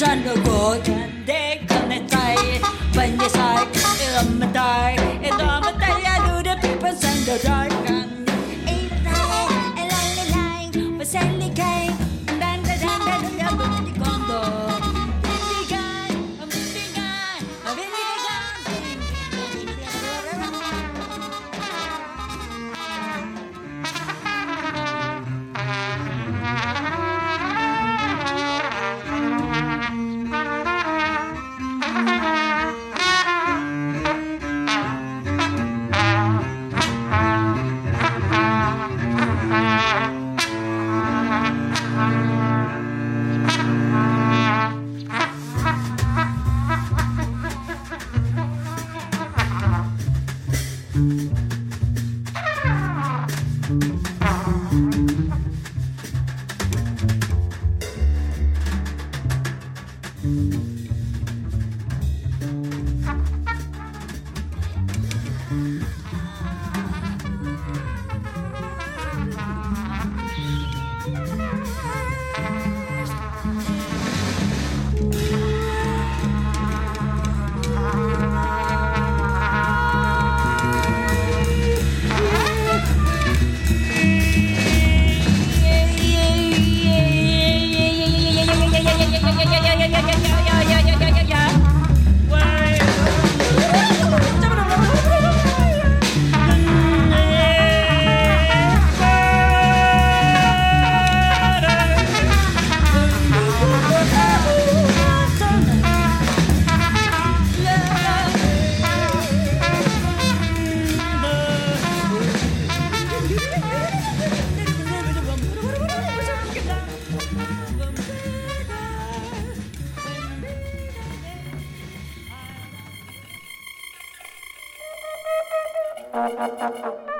gonna go and die. Thank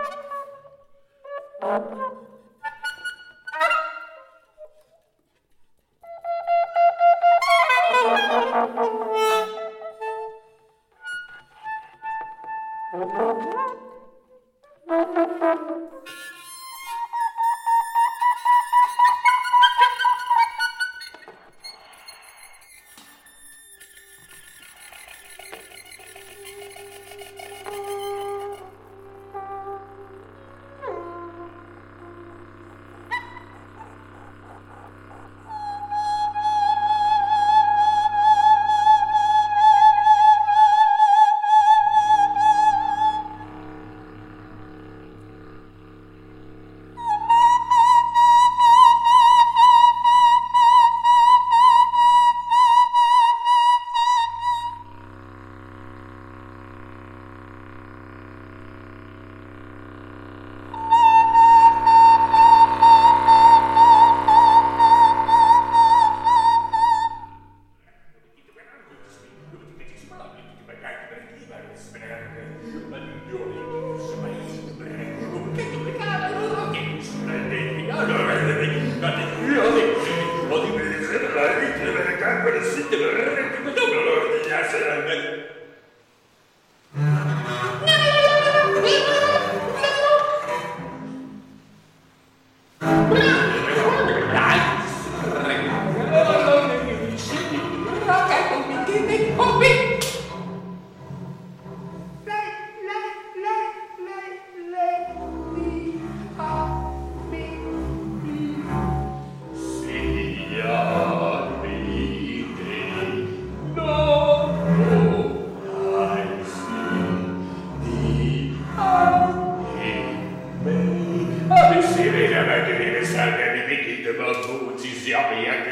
Yeah.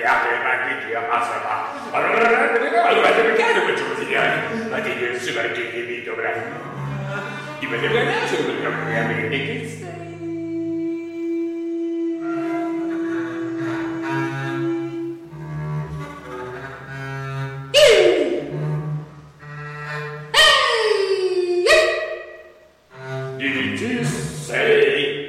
pigliate marchigli a massa ma allora perché quei giorni ma ti dire se eh, perché ti video bravo ti vede bene non ti vede bene che sei Did you say